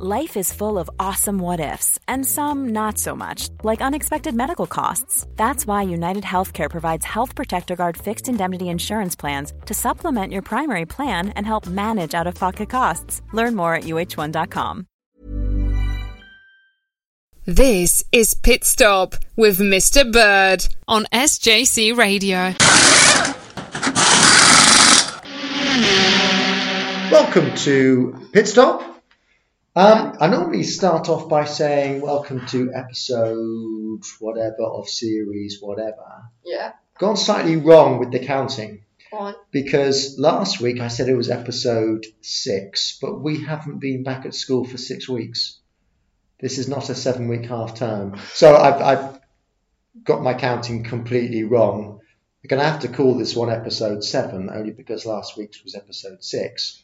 Life is full of awesome what ifs, and some not so much, like unexpected medical costs. That's why United Healthcare provides Health Protector Guard fixed indemnity insurance plans to supplement your primary plan and help manage out of pocket costs. Learn more at uh1.com. This is Pit Stop with Mr. Bird on SJC Radio. Welcome to Pit Stop. Um, I normally start off by saying welcome to episode whatever of series whatever. Yeah. Gone slightly wrong with the counting On. because last week I said it was episode six, but we haven't been back at school for six weeks. This is not a seven week half term. So I've, I've got my counting completely wrong. We're going to have to call this one episode seven only because last week's was episode six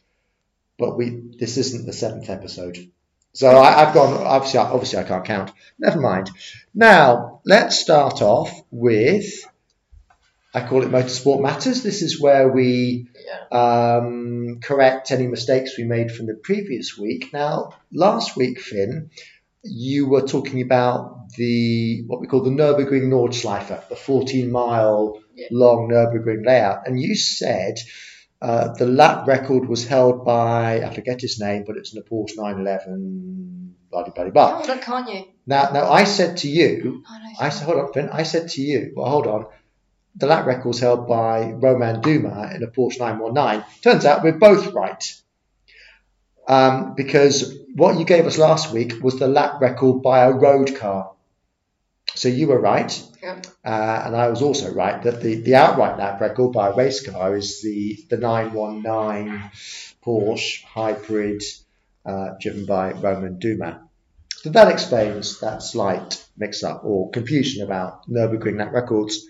but we this isn't the seventh episode. So I, I've gone. Obviously, I- obviously, I can't count. Never mind. Now let's start off with. I call it Motorsport Matters. This is where we um, correct any mistakes we made from the previous week. Now, last week, Finn, you were talking about the what we call the Nurburgring Nordschleife, the 14 mile Yeah. long Nurburgring layout, and you said uh, the lap record was held by I forget his name, but it's in a Porsche 911. Blah blah blah. blah. Oh, look, can't you? Now, now I said to you, Oh, no, I said, hold on, Finn. I said to you, well, hold on. The lap record was held by Romain Dumas in a Porsche 919. Turns out we're both right. Um, because what you gave us last week was the lap record by a road car. So you were right. Yeah. Uh, and I was also right that the, the outright lap record by a race car is the, the 919 Porsche hybrid uh, driven by Romain Dumas. So that explains that slight mix up or confusion about Nürburgring lap records.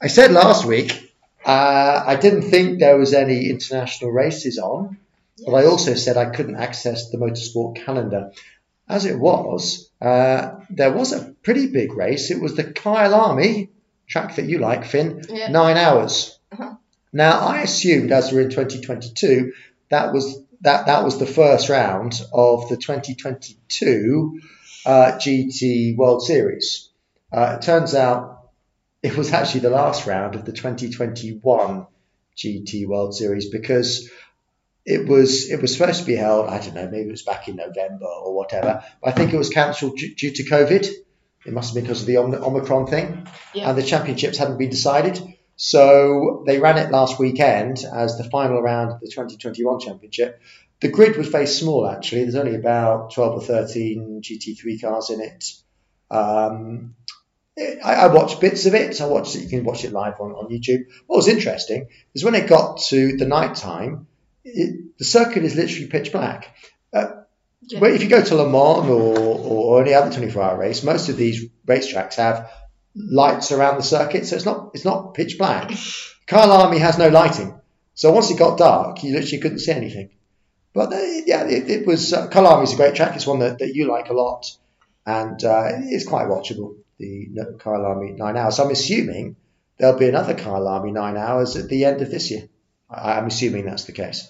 I said last week uh, I didn't think there was any international races on, but I also said I couldn't access the motorsport calendar. As it was, uh, there was a pretty big race. It was the Kyalami track that you like, Finn, Yeah. nine hours. Uh-huh. Now I assumed, as we're in 2022, that was that that was the first round of the 2022 uh, GT World Series. Uh, it turns out it was actually the last round of the 2021 GT World Series because it was it was supposed to be held. I don't know, maybe it was back in November or whatever. But I think it was cancelled due, due to COVID. It must have been because of the Om- Omicron thing, Yeah. and the championships hadn't been decided. So they ran it last weekend as the final round of the 2021 championship. The grid was very small actually. There's only about 12 or 13 GT3 cars in it. Um, I, I watched bits of it. I watched it. You can watch it live on, on YouTube. What was interesting is when it got to the night time, it, the circuit is literally pitch black. Uh, Yeah. But if you go to Le Mans or, or any other 24 hour race, most of these racetracks have lights around the circuit, so it's not it's not pitch black. Kyalami has no lighting, so once it got dark, you literally couldn't see anything. But uh, yeah, it, it was uh, Kyalami is a great track. It's one that, that you like a lot, and uh, it's quite watchable. The Kyalami nine hours. So I'm assuming there'll be another Kyalami nine hours at the end of this year. I'm assuming that's the case.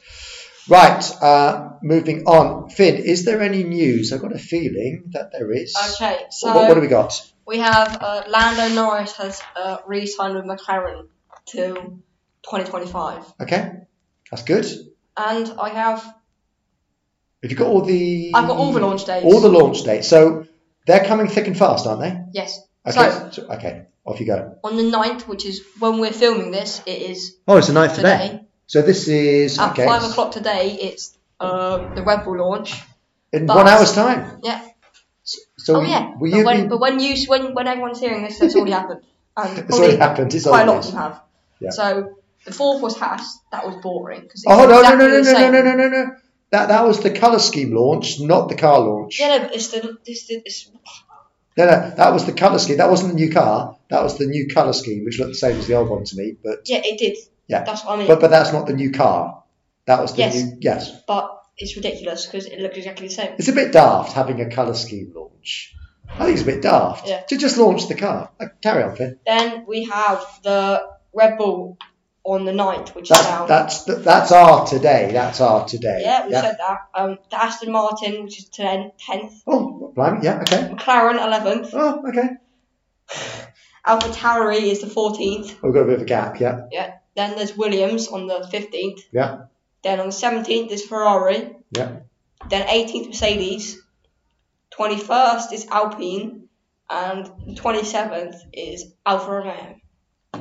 Right, uh, moving on. Finn, is there any news? I've got a feeling that there is. Okay, so what, what do we got? we have uh, Lando Norris has uh, re-signed with McLaren to 2025, Okay, that's good. and I have Have you got all the? I've got all the launch dates. All the launch dates. So they're coming thick and fast, aren't they? yes. Okay. So so- okay. Off you go. on the 9th, which is when we're filming this, it is Oh, it's the ninth today. today. So this is At okay. five o'clock today, it's uh, the Red Bull launch. in but- one hour's time. Yeah. So oh yeah. But when, but when you when when everyone's hearing this, it's already happened. And It's already happened. It's quite a lot them have. Yeah. So The fourth was Haas. That was boring. 'cause it's Oh, no, no, exactly no, no, no, no, no, no, no, no. That that was the colour scheme launch, not the car launch. Yeah, no, but it's the it's the it's, No, no, that was the colour scheme. That wasn't the new car. That was the new colour scheme, which looked the same as the old one to me. But yeah, it did. Yeah. That's what I mean. but but that's not the new car. That was the Yes. new. Yes, but it's ridiculous because it looks exactly the same. it's a bit daft having a colour scheme launch. I think it's a bit daft Yeah. to just launch the car. Uh, carry on, Finn. Then we have the Red Bull on the 9th, which is That, down. that's that's our today. That's our today. yeah, we said that. Um, the Aston Martin, which is 10, 10th. Oh, blimey, yeah, okay. McLaren, 11th. Oh, okay. Alpha Tauri is the 14th. We've got a bit of a gap. Yeah, Yeah. Then there's Williams on the 15th. yeah, Then on the 17th is Ferrari. yeah. Then 18th Mercedes. 21st is Alpine. And 27th is Alfa Romeo.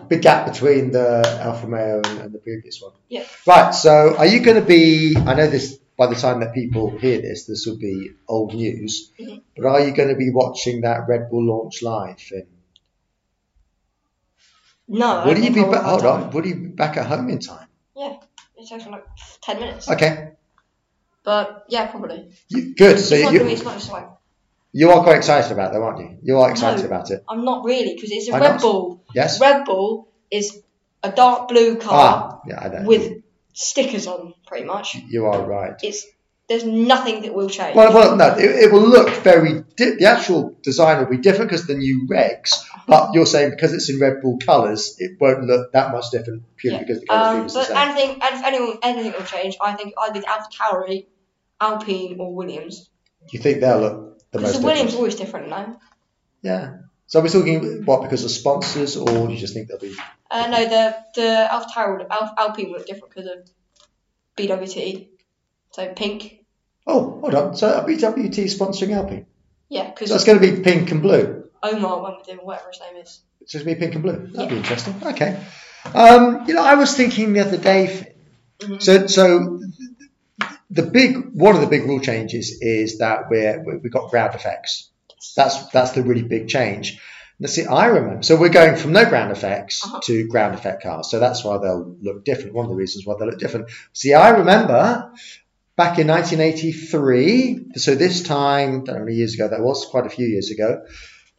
Big gap between the Alfa Romeo and, and the previous one. Yeah. Right. So, are you going to be? I know this. By the time that people hear this, this will be old news. Mhm. But are you going to be watching that Red Bull launch live? Finn? No, Would you be? I will Ba- have hold time. on. Would you be back at home in time? Yeah, it takes like 10 minutes. Okay. But yeah, probably. You, good. So it's, not gonna you it's not just like, you are quite excited about that, aren't you? You are excited No. about it. I'm not really because it's a Why Red not? Bull. Yes. Red Bull is a dark blue car Ah, yeah, I know. with stickers on, pretty much. You are right. It's There's nothing that will change. Well, well, no, it, it will look very. Di- the actual design will be different because the new regs. But you're saying because it's in Red Bull colours, it won't look that much different purely Yeah. because the colour scheme Um, is the but same. anything, anyone, anything will change, I think either Alpha Tauri, Alpine, or Williams. Do you think they'll look the Because most the Williams always different now. Yeah. So are we talking what because of sponsors, or do you just think they'll be? Uh, no, the the Alpha Tauri, Alpine will look different because of BWT. So pink. Oh, hold on. So BWT sponsoring Alpine? Yeah, because So it's going to be pink and blue. Omar went with him, whatever his name is. It's just be pink and blue. That'd be interesting. Okay. Um, you know, I was thinking the other day. Mhm. So, so the big one of the big rule changes is that we're we- we've got ground effects. That's that's the really big change. Let's see, I remember. So we're going from no ground effects Uh-huh. to ground effect cars. So that's why they'll look different. One of the reasons why they look different. See, I remember back in 1983. So this time, I don't know how many years ago that was, quite a few years ago.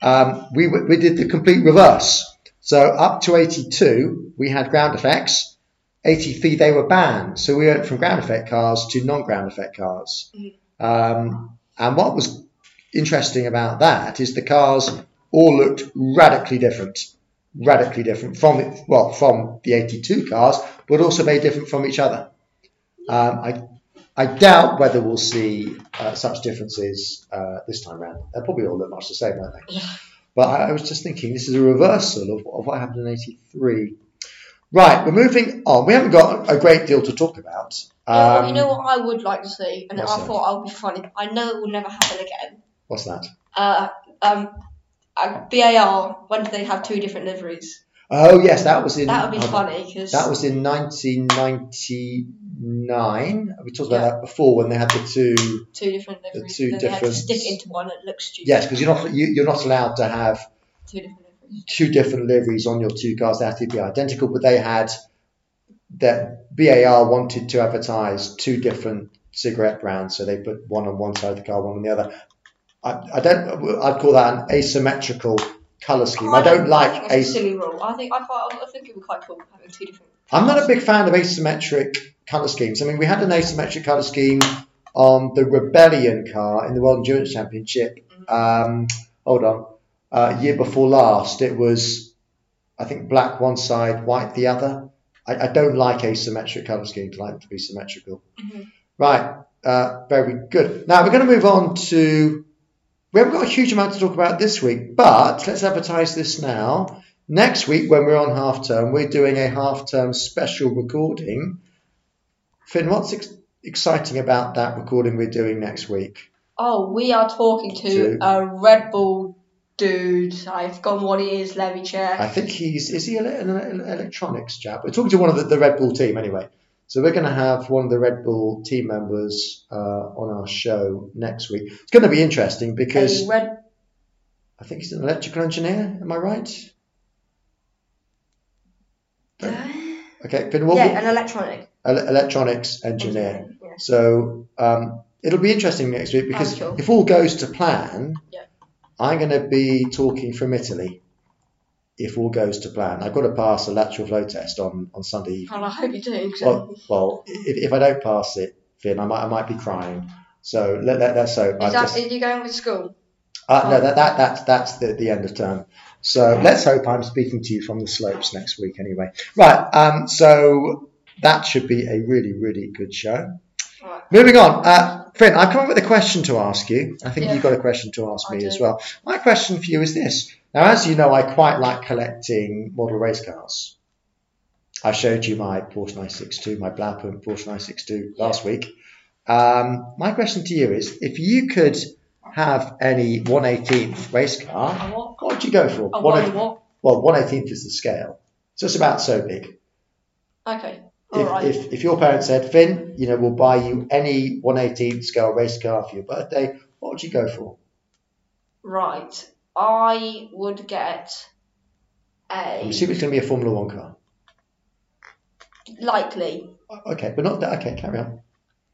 Um, we we did the complete reverse. So up to 82, we had ground effects. 83, they were banned. So we went from ground effect cars to non-ground effect cars. Um, and what was interesting about that is the cars all looked radically different, radically different from it, well, from the 82 cars, but also very different from each other. Um, I, I doubt whether we'll see uh, such differences uh, this time round. They'll probably all look much the same, won't they? Yeah. But I, I was just thinking this is a reversal of, of what happened in 83. Right, we're moving on. We haven't got a great deal to talk about. Yeah, well, Um, you know what I would like to see, and I that? thought I would be funny. I know it will never happen again. What's that? Uh, um, uh, BAR, when do they have two different liveries? Oh, yes, that was in. That would be funny because That was in 1999. We talked about Yeah. that before when they had the two. two different liveries. two they had to stick into one. It looks stupid. Yes, because you're not you, you're not allowed to have Two different liveries. two different liveries on your two cars. They have to be identical, but they had that BAR wanted to advertise two different cigarette brands, so they put one on one side of the car, one on the other. I, I don't. I'd call that an asymmetrical color scheme. I don't like think it's a silly rule. I think I. I think it would be quite cool having two different. I'm not a big fan of asymmetric color schemes. I mean, we had an asymmetric color scheme on the Rebellion car in the World Endurance Championship. Um, hold on, uh, year before last, it was I think black one side, white the other. I, I don't like asymmetric color schemes. I like them to be symmetrical. Mhm. Right, uh, very good. Now we're going to move on to. We haven't got a huge amount to talk about this week, but let's advertise this now. Next week, when we're on half term, we're doing a half term special recording. Finn, what's ex- exciting about that recording we're doing next week? Oh, we are talking to To- a Red Bull dude. I've forgotten what he is. Let me check. I think he's is he an electronics chap? We're talking to one of the, the Red Bull team anyway. So we're going to have one of the Red Bull team members uh, on our show next week. It's going to be interesting because Red. I think he's an electrical engineer. Am I right? Okay, Finn, yeah, an electronic. ele- electronics engineer. engineer, yeah. So um, it'll be interesting next week because sure. if all goes to plan, Yeah. I'm going to be talking from Italy. If all goes to plan, I've got to pass a lateral flow test on, on Sunday evening. And I hope you do. Well, well if, if I don't pass it, Finn, I might I might be crying. So let, let, let's hope. is, that, just- is you going with school? uh, no, that, that that's that's the, the end of term. So let's hope I'm speaking to you from the slopes next week anyway. Right. Um, so that should be a really really good show. Right. Moving on, uh, Finn, I've come up with a question to ask you. I think Yeah. you've got a question to ask I me do. as well. My question for you is this. Now, as you know, I quite like collecting model race cars. I showed you my Porsche 962, my Blackburn Porsche 962 last week. Um, my question to you is, if you could have any 118th race car, what? what would you go for? One what? well, 118th is the scale. So it's about so big. Okay. If, Alright. if, if your parents said, Finn, you know, we'll buy you any 118th scale race car for your birthday, what would you go for? Right. I would get a. I'm assuming it's going to be a Formula One car. likely. Okay, but not that. Okay, carry on.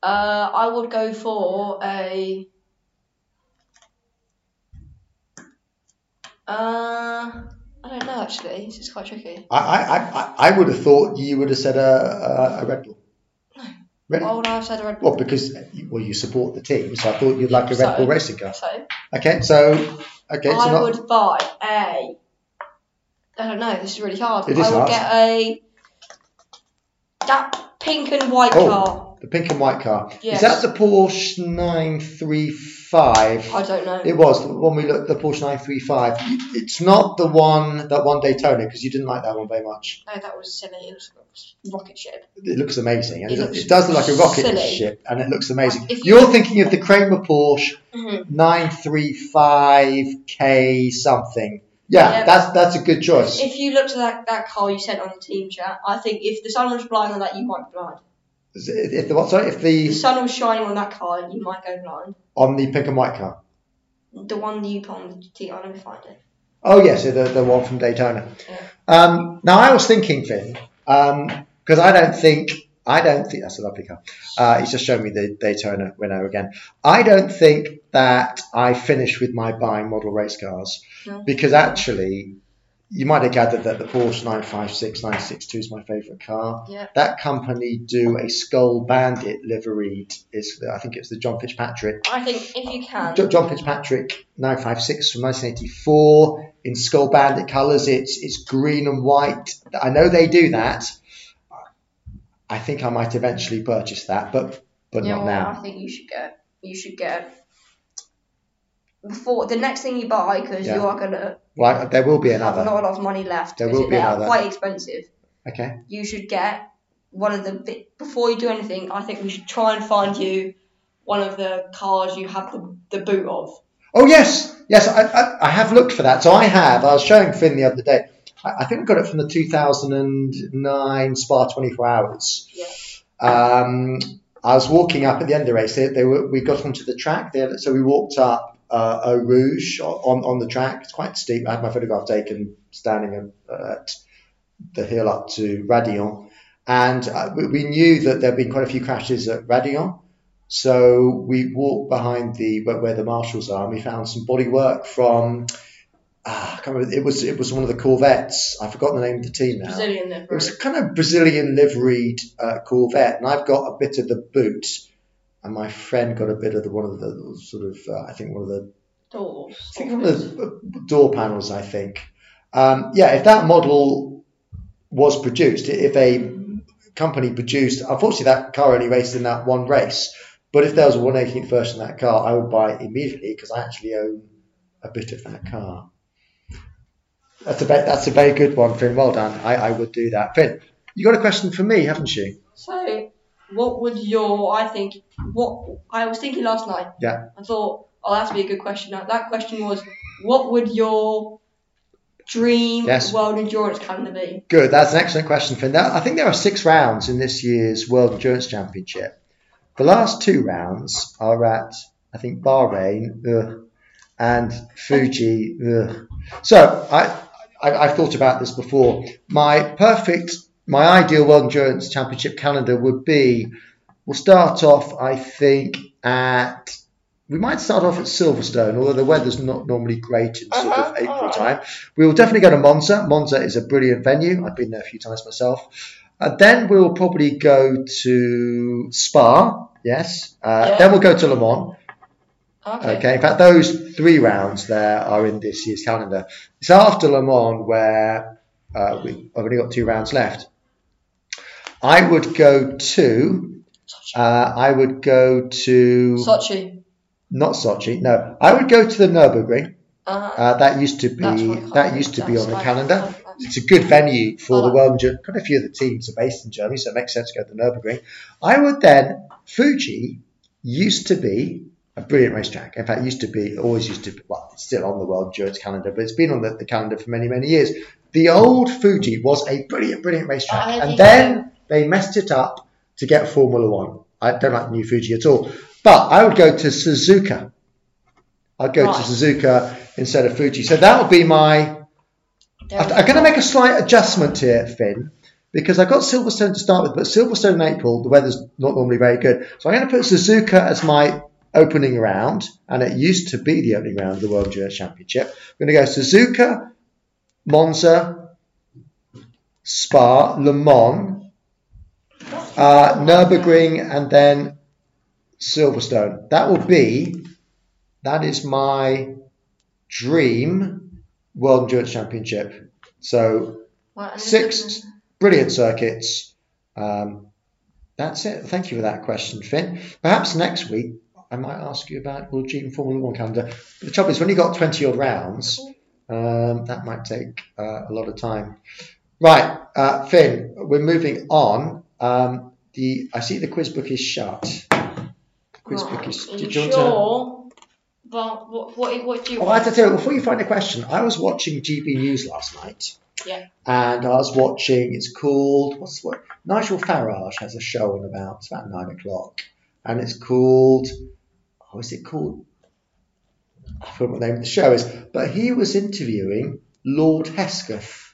Uh, I would go for a. Uh, I don't know actually. This is quite tricky. I, I, I, I would have thought you would have said a, a, a Red Bull. Really? Why would I have said a Red Bull? Well, because well, you support the team, so I thought you'd like a Red So- Bull racing car. So Okay, so okay, so I not would buy a. I don't know. This is really hard. It is I would hard. get a. That pink and white Oh. car. The pink and white car. Yes. Is that the Porsche 935? I don't know. It was the one we looked the Porsche 935. It's not the one that won Daytona because you didn't like that one very much. No, that was silly. It was a rocket ship. It looks amazing, It it, looks it does look like a rocket silly. ship, and it looks amazing. Like, you- You're thinking of the Kremer Porsche Mhm. 935K something. Yeah, Yeah. that's that's a good choice. If you looked at that, that car you sent on the team chat, I think if the sun was blind on that, you might be blind. If the what? Sorry, if the the sun was shining on that car, you might go blind. on the pink and white car. The one that you put on the team, I'll never find it. Oh yes, the the one from Daytona. Yeah. Um, now I was thinking, Finn, because I don't think I don't think that's a lovely car. Uh, he's just shown me the Daytona winner again. I don't think that I finished with my buying model race cars No. because actually, you might have gathered that the Porsche 956 962 is my favourite car. Yeah. That company do a Skoal Bandit liveried. Is I think it's the John Fitzpatrick I think if you can, John Fitzpatrick 956 from 1984 in Skoal Bandit colours. It's it's green and white. I know they do that. I think I might eventually purchase that, but but know not what, now. I think you should get. You should get before the next thing you buy because Yeah. you are gonna I- there will be another. not a lot of money left. There will be another. quite expensive. Okay. You should get one of the before you do anything. I think we should try and find you one of the cars you have the, the boot of. Oh yes, yes. I, I, I have looked for that. So I have. I was showing Finn the other day. I, I think I got it from the 2009 Spa 24 Hours. Yeah. Um, I was walking up at the end of the race. They, they were, we got onto the track there, so we walked up uh, Eau Rouge on, on the track. It's quite steep. I had my photograph taken standing at the hill up to Raidillon, and uh, we, we knew that there had been quite a few crashes at Raidillon. So we walked behind the where, where the marshals are, and we found some bodywork from. Ah, I can't remember. It was it was one of the Corvettes. I've forgotten the name of the team now. Brazilian It was a kind of Brazilian liveried uh, Corvette, and I've got a bit of the boot, and my friend got a bit of the one of the sort of uh, I think one of the Doors. I think one of the uh, door panels. I think, um, yeah. If that model was produced, if a company produced, unfortunately that car only raced in that one race. But if there was a 118th version of that car, I would buy it immediately because I actually own a bit of that car. That's a that's a very good one, Finn. Well done. I, I would do that. Finn, you got a question for me, haven't you? So, what would your? I think what I was thinking last night. Yeah. I thought, oh, that's be a good question. Now, that question was, what would your dream Yes. world endurance calendar be? Good. That's an excellent question, Finn. I think there are six rounds in this year's World Endurance Championship. The last two rounds are at, I think, Bahrain ugh, and Fuji. Ugh. So I, I, I've thought about this before. My perfect my ideal World Endurance Championship calendar would be we'll start off, I think, at we might start off at Silverstone, although the weather's not normally great in sort Uh-huh, of April alright. time. We will definitely go to Monza. Monza is a brilliant venue. I've been there a few times myself. Uh, then we will probably go to Spa. Yes. Uh, Yeah. Then we'll go to Le Mans. Okay. Okay, in fact, those three rounds there are in this year's calendar. It's after Le Mans where uh, we, I've only got two rounds left. I would go to, uh, I would go to, Sochi. not Sochi, no, I would go to the Nürburgring. Uh-huh. Uh, that used to be that used to be on the calendar. It's a good venue for the World Endurance. Quite a few of the teams are based in Germany, so it makes sense to go to the Nürburgring. I would then Fuji used to be a brilliant racetrack. In fact, it used to be always used to be. Well, it's still on the World Endurance calendar, but it's been on the, the calendar for many many years. The old Fuji was a brilliant brilliant racetrack, and then they messed it up to get Formula One. I don't like the new Fuji at all, but I would go to Suzuka. I'd go to Suzuka instead of Fuji. So that would be my. I'm going to make a slight adjustment here, Finn, because I've got Silverstone to start with, but Silverstone in April, the weather's not normally very good. So I'm going to put Suzuka as my opening round, and it used to be the opening round of the World Endurance Championship. I'm going to go Suzuka, Monza, Spa, Le Mans, uh, Nürburgring, and then Silverstone. That will be, that is my dream World Endurance Championship. So six brilliant circuits. Um, that's it. Thank you for that question, Finn. Perhaps next week I might ask you about World Dream Formula One calendar. But the trouble is, when you've got 20 odd rounds, um, that might take uh, a lot of time. Right, uh, Finn, we're moving on. Um, the I see the quiz book is shut. The quiz book is. Are you want to- sure? But what, what, what do you Oh, I have to tell you, before you find a question, I was watching GB News last night. Yeah. And I was watching, it's called, what's what? Nigel Farage has a show on about, it's about nine o'clock. And it's called, oh, is it called? I forgot what the name of the show is. But he was interviewing Lord Hesketh.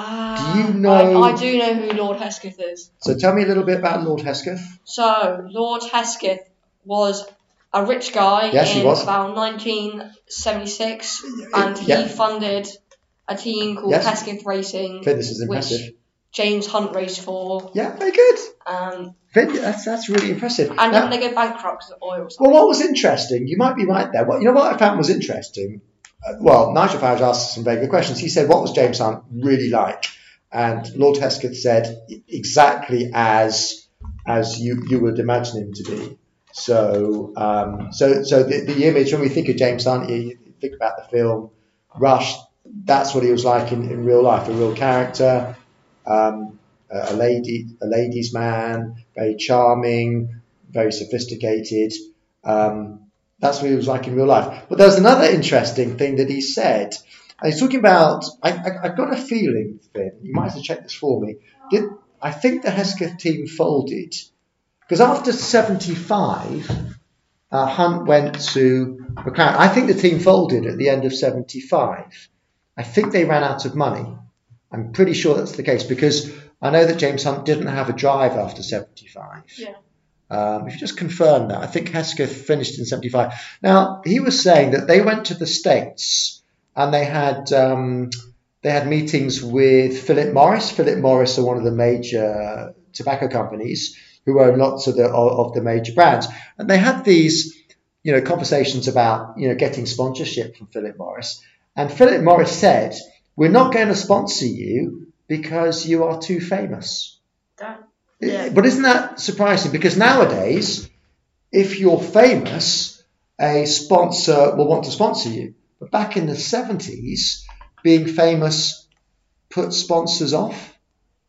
Ah, Do you know- I, I do know who Lord Hesketh is. So tell me a little bit about Lord Hesketh. So, Lord Hesketh was a rich guy Yes, he in was. about 1976, and Yeah. he funded a team called Yes. Hesketh Racing, Finn, this is which impressive. James Hunt raced for. Yeah, very good. Um, that's, that's really impressive. and Now- then they go bankrupt because of oil Well, what was interesting, you might be right there. What you know what I found was interesting. Uh, well, Nigel Farage asked some very good questions. He said, "What was James Hunt really like?" And Lord Hesketh said, "Exactly as as you you would imagine him to be." So, um, so so the, the image when we think of James Hunt, you, think about the film Rush. That's what he was like in, in real life, a real character, um, a a lady, a ladies' man, very charming, very sophisticated. Um, that's what he was like in real life. But there's another interesting thing that he said. And he's talking about. I, I got a feeling, Finn. You might have to check this for me. Did I think the Hesketh team folded because after '75, uh, Hunt went to McLaren. I think the team folded at the end of '75. I think they ran out of money. I'm pretty sure that's the case because I know that James Hunt didn't have a drive after '75. Yeah. Um, if you just confirm that, I think Hesketh finished in 75. Now, he was saying that they went to the States and they had um, they had meetings with Philip Morris. Philip Morris are one of the major tobacco companies who own lots of the of, the major brands, and they had these you know conversations about you know getting sponsorship from Philip Morris. And Philip Morris said, "We're not going to sponsor you because you are too famous." Yeah. But isn't that surprising? Because nowadays, if you're famous, a sponsor will want to sponsor you. But back in the 70s, being famous put sponsors off.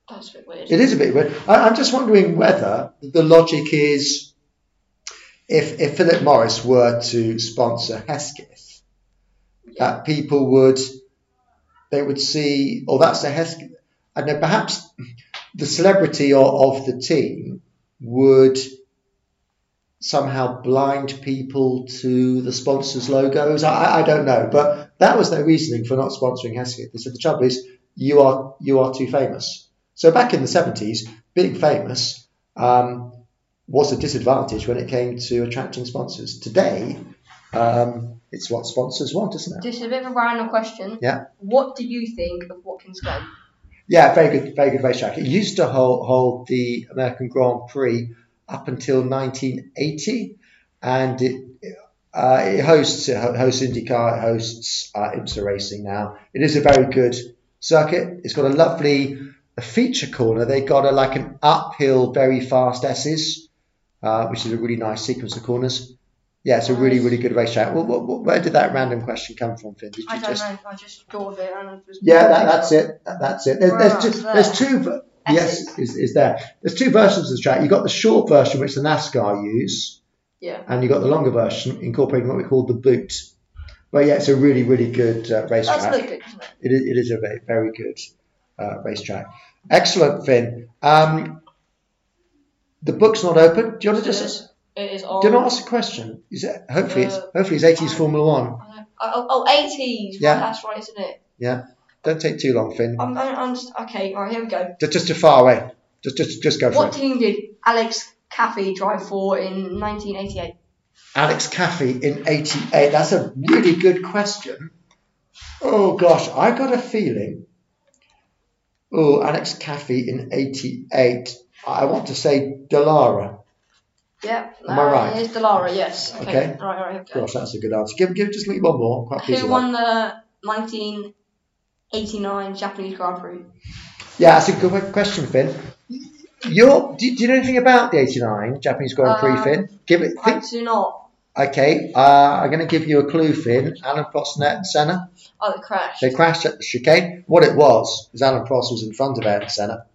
That's a bit weird. It is a bit weird. I, I'm just wondering whether the logic is if, if Philip Morris were to sponsor Hesketh, that people would they would see, oh, that's a Hesketh. I don't know, perhaps the celebrity of, of the team would somehow blind people to the sponsors' logos. I, I- don't know, but that was their reasoning for not sponsoring Hesketh. They said the trouble is you are you are too famous. So back in the 70s, being famous um, was a disadvantage when it came to attracting sponsors. Today, um, it's what sponsors want, isn't it? Just a bit of a random question. Yeah. What do you think of Watkins Glen? Yeah, very good, very good racetrack. It used to hold, hold the American Grand Prix up until 1980, and it uh, it hosts it hosts IndyCar, it hosts uh, IMSA racing now. It is a very good circuit. It's got a lovely a feature corner. They've got a like an uphill, very fast S's, uh, which is a really nice sequence of corners. Yeah, it's a really, really good racetrack. Well, what, what, where did that random question come from, Finn? Did you I don't just? know. I just thought of it and it was. Yeah, that, that's it. That- That's it. There's, there's, two, there. there's two. Yes, is, is there? There's two versions of the track. You've got the short version, which the NASCAR use, Yeah. and you've got the longer version, incorporating what we call the boot. But yeah, it's a really, really good uh, That's racetrack. look good, isn't it? It is, it is a very, very good uh, racetrack. Excellent, Finn. Um, the book's not open. Do you want to just? It is on. Want to ask a question? Is it hopefully it's Uh, hopefully it's 80s Formula One. Oh, oh, 80s. Yeah. Right, that's right, isn't it? Yeah. Don't take too long, Finn. I'm, I'm, just, okay, alright, here we go. Just, just too far away. Just, just, just go for What it. team did Alex Caffi drive for in 1988? Alex Caffi in 88. That's a really good question. Oh gosh, I got a feeling. Oh, Alex Caffi in 88. I want to say Dallara. Yeah. Am I right? It is Dallara, yes. Okay. Okay. Right, right, here we go. Gosh, that's a good answer. Give, give, just leave one more. Quite Who won the 1989 Japanese Grand Prix? Yeah, that's a good question, Finn. You're, do, do you know anything about the 89 Japanese Grand Prix, Uh, Finn? Give it. I do not. okay, uh, I'm going to give you a clue, Finn. Alain Prost, Net, and Senna. Oh, the crash. They crashed at the chicane. What it was is Alain Prost was in front of Senna,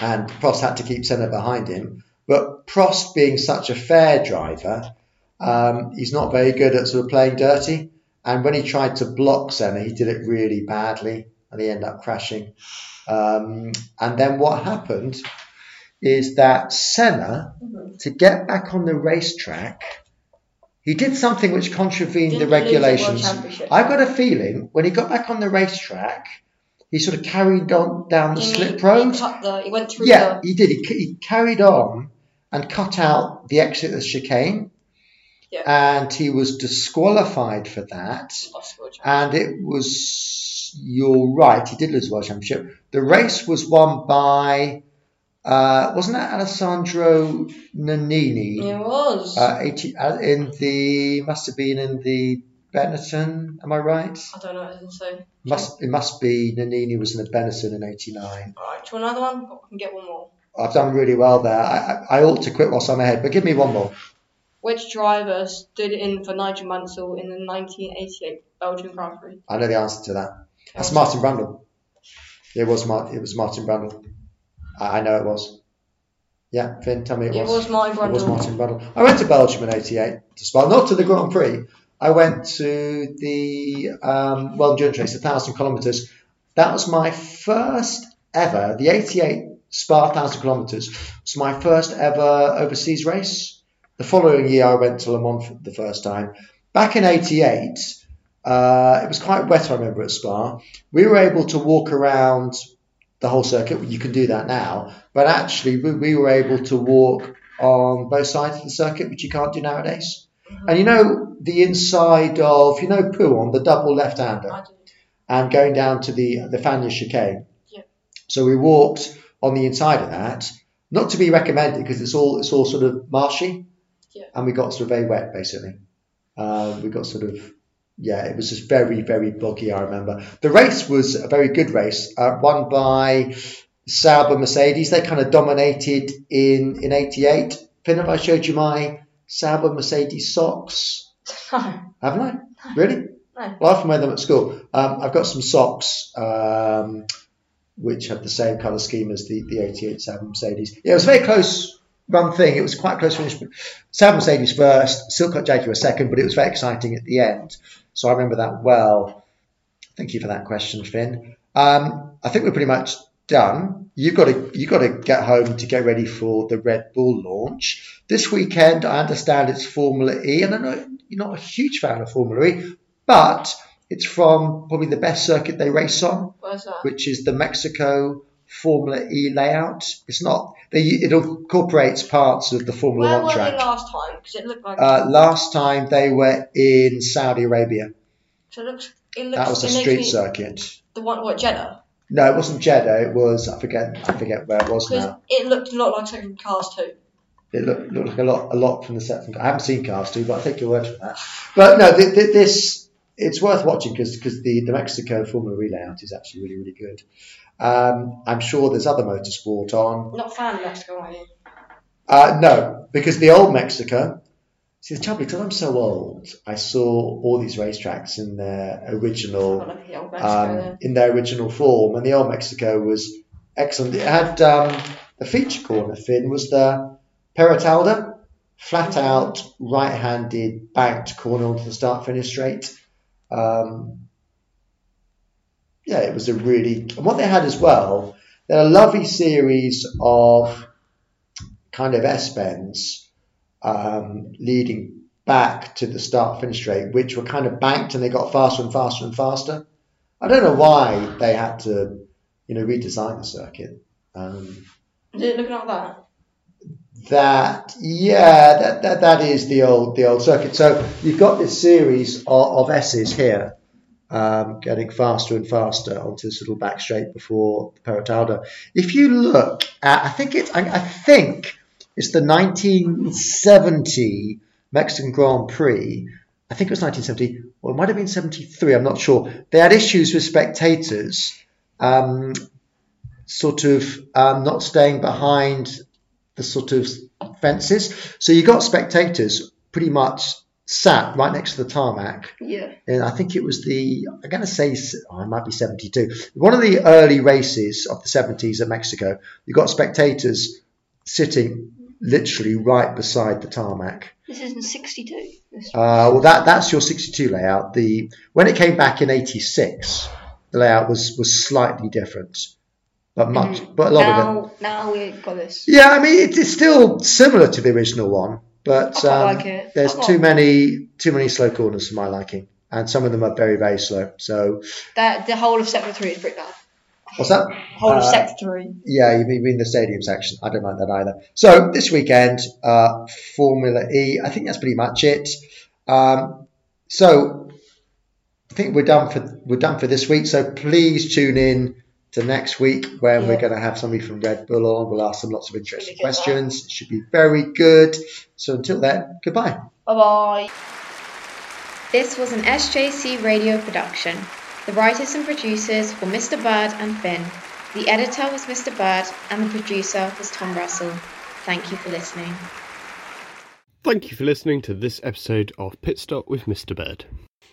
and Prost had to keep Senna behind him. But Prost, being such a fair driver, um, he's not very good at sort of playing dirty. And when he tried to block Senna, he did it really badly, and he ended up crashing. Um, and then what happened is that Senna, to get back on the racetrack, he did something which contravened Didn't the he lose the World regulations. I've got a feeling when he got back on the racetrack, he sort of carried on down the He- slip he road. cut the, he went through Yeah, the. he did. He, he carried on and cut out the exit of the chicane, Yeah. and he was disqualified for that. lost the World Championship. And it was, you're right, he did lose the World Championship. The race was won by, uh, wasn't that Alessandro Nannini? It was. Uh, 80, uh, in the, must have been in the Benetton, am I right? I don't know it is, so. Must It must be Nannini was in the Benetton in 89. Alright, do you want another one? I can get one more. I've done really well there. I, I, ought to quit whilst I'm ahead, but give me one more. Which driver stood in for Nigel Mansell in the 1988 Belgian Grand Prix? I know the answer to that. That's Martin Brundle. It was Martin. It was Martin Brundle. I, I know it was. Yeah, Finn, tell me it, It was Martin It was Martin Brundle. I went to Belgium in '88 to Spa, not to the Grand Prix. I went to the um, World Endurance Race, a thousand kilometres. That was my first ever. The '88 Spa thousand kilometres was my first ever overseas race. The following year, I went to Le Mans for the first time. Back in '88, uh, it was quite wet. I remember at Spa. We were able to walk around the whole circuit. You can do that now, but actually, we, we were able to walk on both sides of the circuit, which you can't do nowadays. And you know the inside of you know Pouhon, the double left-hander, and going down to the the Fagnes chicane. Yeah. So we walked on the inside of that, not to be recommended because it's all it's all sort of marshy, Yeah. and we got sort of very wet basically. Uh, we got sort of yeah, it was just very very boggy. I remember the race was a very good race, uh, won by Sauber Mercedes. They kind of dominated in in '88. Finn, have I showed you my Sauber Mercedes socks? No. Haven't I? Really? No. Well, I often wear them at school. Um, I've got some socks um, which had the same colour scheme as the, the 88 Sauber Mercedes. Yeah, it was a very close run thing. It was quite close finish. Sauber Mercedes first, Silkcut Jaguar second, but it was very exciting at the end. So I remember that well. Thank you for that question, Finn. Um, I think we're pretty much done. You've got to you've got to get home to get ready for the Red Bull launch this weekend. I understand it's Formula E, and I know you're not a huge fan of Formula E, but it's from probably the best circuit they race on, which is the Mexico Formula E layout. It's not. They, it incorporates parts of the Formula Where One were track. they last time? Because it looked like Uh, last time they were in Saudi Arabia. so it looks. It looks. That was a street circuit. The one what Jeddah? No, it wasn't Jeddah. It was I forget. I forget where it was now. it looked a lot like something from Cars Two. It looked, looked like a lot, a lot from the set. From, I haven't seen Cars 2, but I take your word for that. But no, th- th- this it's worth watching because because the, the Mexico Formula E layout is actually really really good. Um, I'm sure there's other motorsport on. Not a fan of Mexico, are you? Uh, no, because the old Mexico. See, the trouble because I'm so old, I saw all these racetracks in their original the Mexico um, in their original form, and the old Mexico was excellent. It had um, the feature corner fin was the Peraltada, flat out right-handed banked corner onto the start finish straight. Um, yeah, it was a really and what they had as well. They had a lovely series of kind of S bends um, leading back to the start finish straight, which were kind of banked and they got faster and faster and faster. I don't know why they had to, you know, redesign the circuit. Um, Is it looking like that? That yeah, that, that that is the old the old circuit. So you've got this series of, of S's here, um, getting faster and faster onto this little back straight before the Peraltada. If you look at, I think it's I, I think it's the 1970 Mexican Grand Prix. I think it was 1970, or it might have been 73. I'm not sure. They had issues with spectators. Um, sort of um, not staying behind the sort of fences. So you got spectators pretty much sat right next to the tarmac. Yeah. And I think it was the, I'm going to say, oh, it might be 72. One of the early races of the 70s at Mexico, you got spectators sitting literally right beside the tarmac. This is in '62. Uh, well, that that's your 62 layout. The when it came back in 86, the layout was was slightly different, but much, but a lot of it. now, now we've got this. Yeah, I mean it, it's still similar to the original one, but um, like there's too many too many slow corners for my liking, and some of them are very very slow. So That the whole of Sector Three is pretty bad. what's that? Whole of Uh, Sector Three. Yeah, you mean, you mean the stadium section? I don't like that either. So this weekend, uh, Formula E. I think that's pretty much it. Um, so I think we're done for we're done for this week. So please tune in to next week when we're going to have somebody from Red Bull on. We'll ask them lots of interesting Really questions. It should be very good. So until then, goodbye. Bye bye. This was an SJC radio production. The writers and producers were Mr. Bird and Finn. The editor was Mr. Bird, and the producer was Tom Russell. Thank you for listening. Thank you for listening to this episode of Pit Stop with Mr. Bird.